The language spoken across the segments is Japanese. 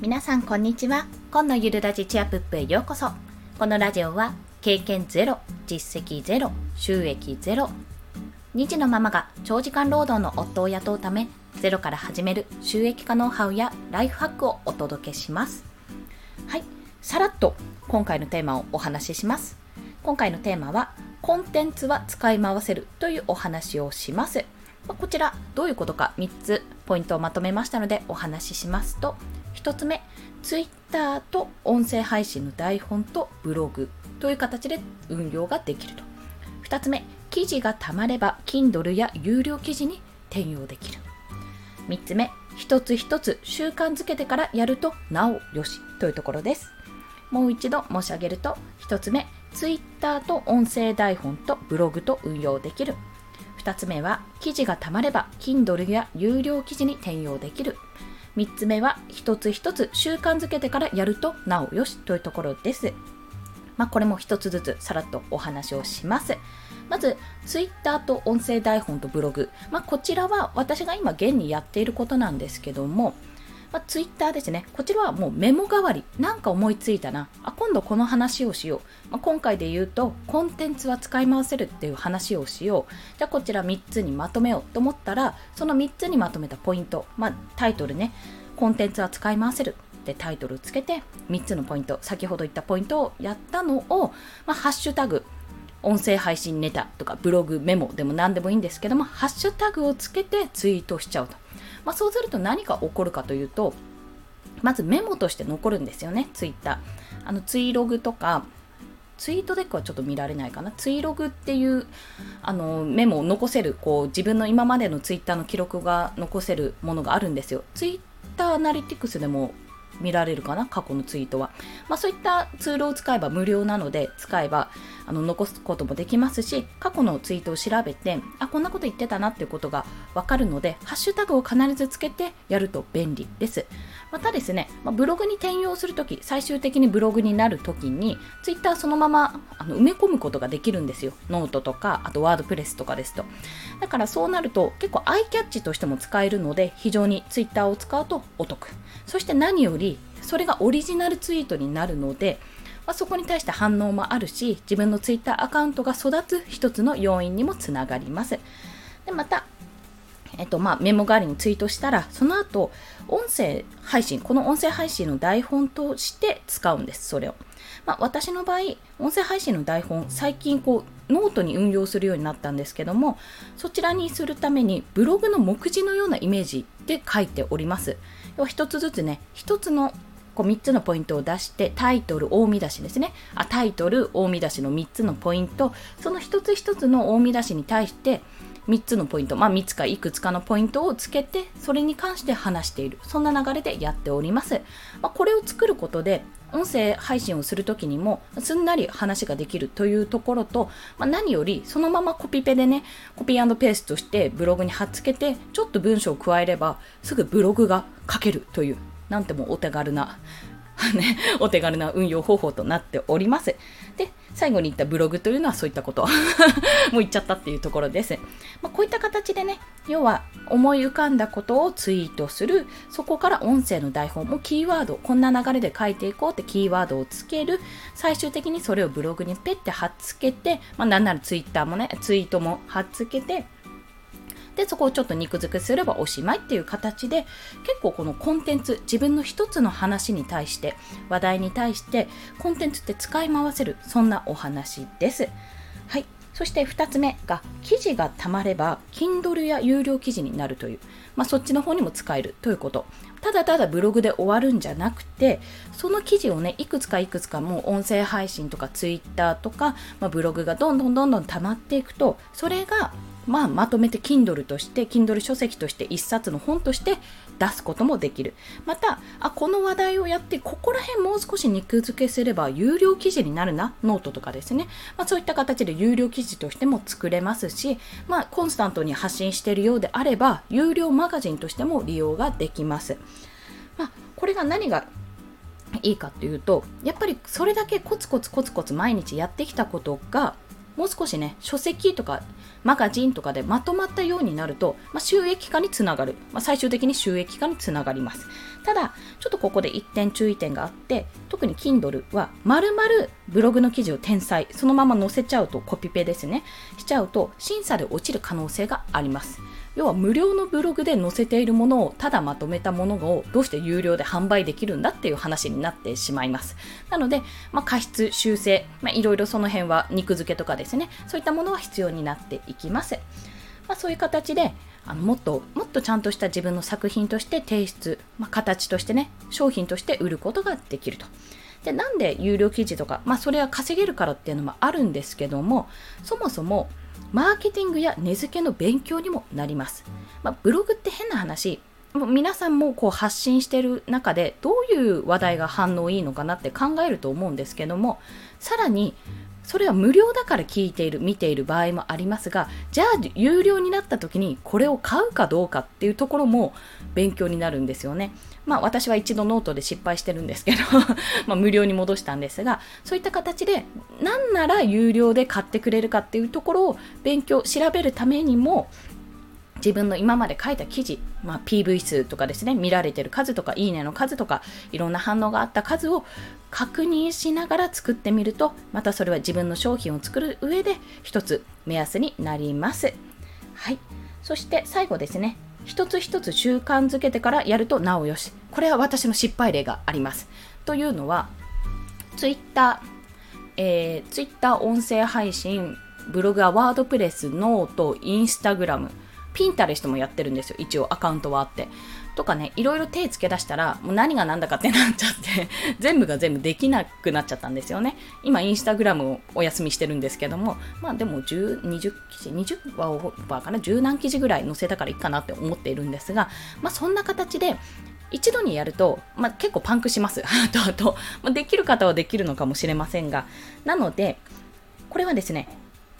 皆さんこんにちは。今のゆるラジチアプップへようこそ。このラジオは経験ゼロ実績ゼロ収益ゼロ。2児のママが長時間労働の夫を雇うためゼロから始める収益化ノウハウやライフハックをお届けします。はい。さらっと今回のテーマをお話しします。今回のテーマはコンテンツは使い回せるというお話をします。こちらどういうことか3つポイントをまとめましたのでお話ししますと1つ目 Twitter と音声配信の台本とブログという形で運用ができると。2つ目記事がたまれば Kindle や有料記事に転用できる。3つ目一つ一つ習慣づけてからやるとなおよしというところです。もう一度申し上げると1つ目 Twitter と音声台本とブログと運用できる。2つ目は記事がたまれば Kindle や有料記事に転用できる。3つ目は一つ一つ習慣づけてからやるとなおよしというところです。まあ、これも一つずつさらっとお話をします。まず、Twitter と音声台本とブログ。まあ、こちらは私が今現にやっていることなんですけども、まあ、ツイッターですね。こちらはもうメモ代わり。なんか思いついたな。あ、今度この話をしよう。まあ、今回で言うと、コンテンツは使い回せるっていう話をしよう。じゃあこちら3つにまとめようと思ったら、その3つにまとめたポイント。まあ、タイトルね。コンテンツは使い回せるってタイトルをつけて、3つのポイント、先ほど言ったポイントをやったのを、まあ、ハッシュタグ、音声配信ネタとかブログメモでも何でもいいんですけども、ハッシュタグをつけてツイートしちゃうと。まあ、そうすると何が起こるかというと、まずメモとして残るんですよね、ツイッター。あのツイログとか、ツイートデックはちょっと見られないかな。ツイログっていうあのメモを残せる、こう自分の今までのツイッターの記録が残せるものがあるんですよ。ツイッターアナリティクスでも見られるかな過去のツイートは。まあそういったツールを使えば無料なので使えばあの残すこともできますし、過去のツイートを調べて、あ、こんなこと言ってたなっていうことがわかるので、ハッシュタグを必ずつけてやると便利です。またですね、まあ、ブログに転用するとき、最終的にブログになるときに、ツイッターそのままあの埋め込むことができるんですよ。ノートとか、あと WordPress とかですと。だからそうなると結構アイキャッチとしても使えるので、非常にツイッターを使うとお得。そして何より、それがオリジナルツイートになるので、まあ、そこに対して反応もあるし、自分のツイッターアカウントが育つ一つの要因にもつながります。でまた、えっとまあ、メモ代わりにツイートしたら、その後、音声配信、この音声配信の台本として使うんです、それを。まあ、私の場合、音声配信の台本、最近こう、ノートに運用するようになったんですけども、そちらにするために、ブログの目次のようなイメージで書いております。要は一つずつね、一つのこう3つのポイントを出してタイトル大見出しですね。あタイトル大見出しの3つのポイント。その1つ1つの大見出しに対して3つのポイント、まあ、3つかいくつかのポイントをつけてそれに関して話している。そんな流れでやっております、まあ、これを作ることで音声配信をするときにもすんなり話ができるというところと、まあ、何よりそのままコピペでねコピーペーストしてブログに貼っつけてちょっと文章を加えればすぐブログが書けるという。なんてもお手軽な ね、お手軽な運用方法となっております。で、最後に言ったブログというのはそういったこと もう言っちゃったっていうところです。まあ、こういった形でね、要は思い浮かんだことをツイートする、そこから音声の台本もキーワード、こんな流れで書いていこうってキーワードをつける、最終的にそれをブログにペッて貼っつけて、まあ、なんならツイッターもね、ツイートも貼っつけて、でそこをちょっと肉付けすればおしまいっていう形で結構このコンテンツ自分の一つの話に対して話題に対してコンテンツって使い回せるそんなお話です。はい。そして2つ目が記事がたまれば Kindle や有料記事になるという、まあ、そっちの方にも使えるということ。ただただブログで終わるんじゃなくてその記事をねいくつかいくつかもう音声配信とか Twitter とか、まあ、ブログがどんどんどんどん溜まっていくとそれがまあ、まとめて Kindle として Kindle 書籍として1冊の本として出すこともできる。またあこの話題をやってここら辺もう少し肉付けすれば有料記事になるなノートとかですね、まあ、そういった形で有料記事としても作れますし、まあ、コンスタントに発信しているようであれば有料マガジンとしても利用ができます、まあ、これが何がいいかっていうとやっぱりそれだけコツコツコツコツ毎日やってきたことがもう少しね書籍とかマガジンとかでまとまったようになると、まあ、収益化につながる、まあ、最終的に収益化につながります。ただちょっとここで1点注意点があって特に Kindle は丸々ブログの記事を転載そのまま載せちゃうとコピペですね。しちゃうと審査で落ちる可能性があります。要は無料のブログで載せているものをただまとめたものをどうして有料で販売できるんだっていう話になってしまいます。なので、まあ、過失修正、まあ、いろいろその辺は肉付けとかですねそういったものは必要になっていきます、まあ、そういう形であのもっともっとちゃんとした自分の作品として提出、まあ、形としてね商品として売ることができると。でなんで有料記事とか、まあ、それは稼げるからっていうのもあるんですけどもそもそもマーケティングや値付けの勉強にもなります、まあ、ブログって変な話。皆さんもこう発信してる中でどういう話題が反応いいのかなって考えると思うんですけどもさらにそれは無料だから聞いている見ている場合もありますがじゃあ有料になった時にこれを買うかどうかっていうところも勉強になるんですよね。まあ私は一度ノートで失敗してるんですけど ま無料に戻したんですがそういった形で何なら有料で買ってくれるかっていうところを勉強調べるためにも自分の今まで書いた記事、まあ、PV 数とかですね、見られてる数とか、いいねの数とか、いろんな反応があった数を確認しながら作ってみると、またそれは自分の商品を作る上で一つ目安になります。はい。そして最後ですね、一つ一つ習慣づけてからやるとなおよし。これは私の失敗例があります。というのは、Twitter、えー、Twitter 音声配信、ブログはワードプレス、ノート、インスタグラム、ピンタレストもやってるんですよ。一応アカウントはあって。とかね、いろいろ手つけ出したら、もう何が何だかってなっちゃって 全部が全部できなくなっちゃったんですよね。今、インスタグラムをお休みしてるんですけども、まあでも10、20記事、20話オーバーかな、10何記事ぐらい載せたからいいかなって思っているんですが、まあそんな形で、一度にやると、まあ、結構パンクします。あとあと、まあ、できる方はできるのかもしれませんが、なので、これはですね、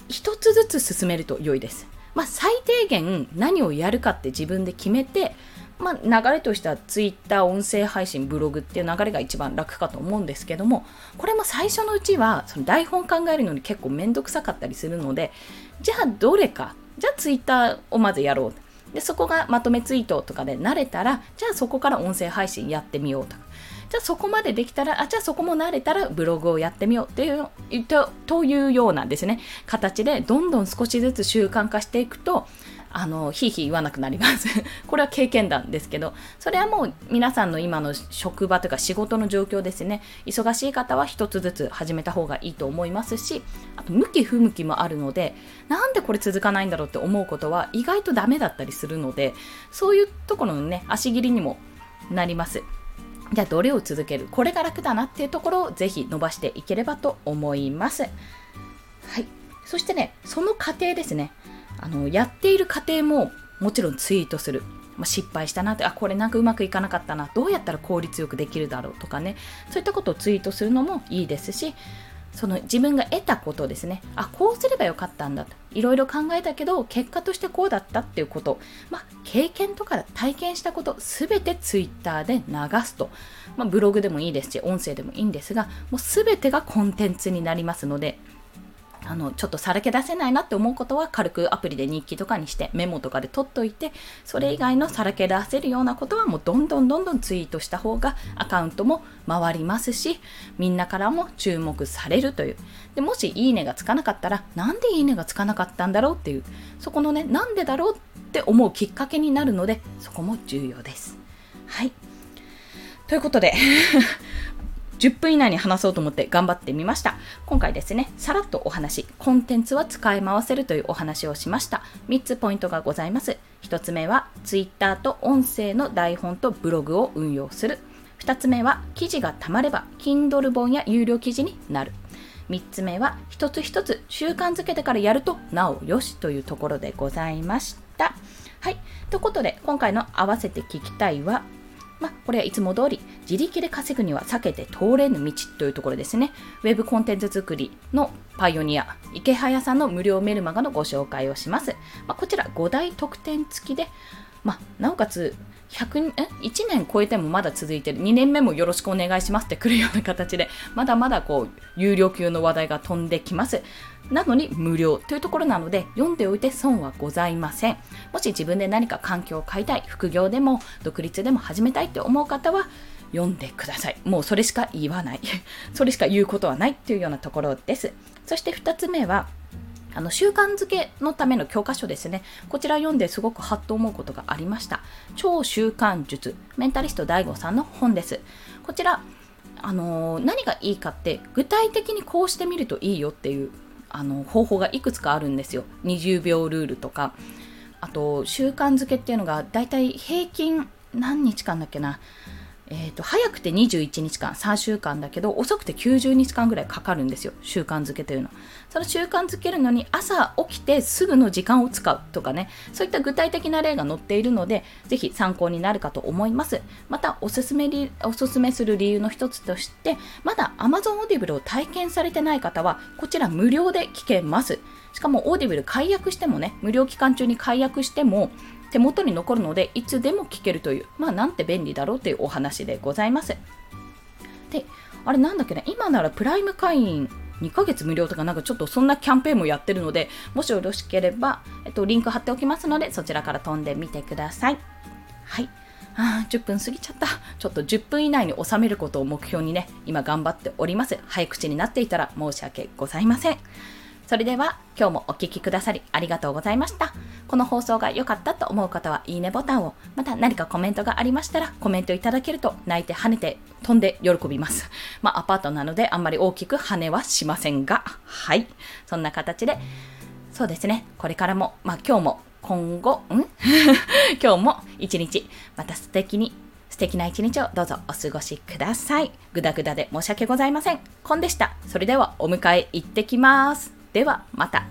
一つずつ進めると良いです。まあ、最低限何をやるかって自分で決めて、まあ、流れとしては Twitter、音声配信、ブログっていう流れが一番楽かと思うんですけども、これも最初のうちはその台本考えるのに結構めんどくさかったりするので、じゃあどれか、じゃあ Twitter をまずやろう。で、そこがまとめツイートとかで慣れたら、じゃあそこから音声配信やってみようとか。じゃあそこまでできたら、あ、じゃあそこも慣れたらブログをやってみようっていう、とというようなですね、形でどんどん少しずつ習慣化していくと、あの、ひいひい言わなくなります。これは経験談ですけど、それはもう皆さんの今の職場というか仕事の状況ですね。忙しい方は一つずつ始めた方がいいと思いますし、あと向き不向きもあるので、なんでこれ続かないんだろうって思うことは意外とダメだったりするので、そういうところのね、足切りにもなります。じゃあどれを続ける？これが楽だなっていうところをぜひ伸ばしていければと思います。はい。そしてね、その過程ですね。あの、やっている過程ももちろんツイートする。まあ、失敗したなって、あ、これなんかうまくいかなかったな。どうやったら効率よくできるだろうとかね。そういったことをツイートするのもいいですし、その自分が得たことですね。あこうすればよかったんだと。いろいろ考えたけど結果としてこうだったっていうこと、まあ、経験とか体験したことすべてツイッターで流すと、まあ、ブログでもいいですし音声でもいいんですがもうすべてがコンテンツになりますのであのちょっとさらけ出せないなって思うことは軽くアプリで日記とかにしてメモとかで取っといてそれ以外のさらけ出せるようなことはもうどんどんどんどんツイートした方がアカウントも回りますしみんなからも注目されるという。でもしいいねがつかなかったらなんでいいねがつかなかったんだろうっていう。そこのねなんでだろうって思うきっかけになるのでそこも重要です。はい。ということで10分以内に話そうと思って頑張ってみました。今回ですね、さらっとお話、コンテンツは使い回せるというお話をしました。3つポイントがございます。1つ目は、Twitter と音声の台本とブログを運用する。2つ目は、記事がたまれば、Kindle 本や有料記事になる。3つ目は、一つ一つ習慣づけてからやるとなおよしというところでございました。はい。ということで、今回の合わせて聞きたいは、まあ、これはいつも通り自力で稼ぐには避けて通れぬ道というところですね。ウェブコンテンツ作りのパイオニア、池早さんの無料メルマガのご紹介をします。まあ、こちら5大特典付きで、まあ、なおかつ100え？1年超えてもまだ続いてる。2年目もよろしくお願いしますってくるような形でまだまだこう有料級の話題が飛んできます。なのに無料というところなので読んでおいて損はございません。もし自分で何か環境を変えたい副業でも独立でも始めたいって思う方は読んでください。もうそれしか言わない。それしか言うことはないっていうようなところです。そして2つ目はあの習慣づけのための教科書ですね。こちら読んですごくハッと思うことがありました。超習慣術、メンタリスト DAIGO さんの本です。こちら、あのー、何がいいかって、具体的にこうしてみるといいよっていうあの方法がいくつかあるんですよ。20秒ルールとか。あと、習慣づけっていうのが、だいたい平均何日間だっけな。えーと、早くて21日間、3週間だけど、遅くて90日間ぐらいかかるんですよ、習慣づけというの。その習慣づけるのに、朝起きてすぐの時間を使うとかね、そういった具体的な例が載っているので、ぜひ参考になるかと思います。また、おすすめおすすめする理由の一つとして、まだ Amazon Audible を体験されてない方は、こちら無料で聞けます。しかも、 Audible 解約してもね、無料期間中に解約しても、手元に残るのでいつでも聞けるというまあなんて便利だろうというお話でございますであれなんだっけな今ならプライム会員2ヶ月無料とかなんかちょっとそんなキャンペーンもやってるのでもしよろしければ、えっと、リンク貼っておきますのでそちらから飛んでみてくださいはいあ10分過ぎちゃった。ちょっと10分以内に収めることを目標にね、今頑張っております。早口になっていたら申し訳ございません。それでは今日もお聴きくださりありがとうございました。この放送が良かったと思う方はいいねボタンを、また何かコメントがありましたらコメントいただけると泣いて跳ねて飛んで喜びます。まあアパートなのであんまり大きく跳ねはしませんが、はい。そんな形で、そうですね、これからも、まあ今日も今後、ん？今日も 一日、また素敵に素敵な一日をどうぞお過ごしください。ぐだぐだで申し訳ございません。コンでした。それではお迎え行ってきます。ではまた。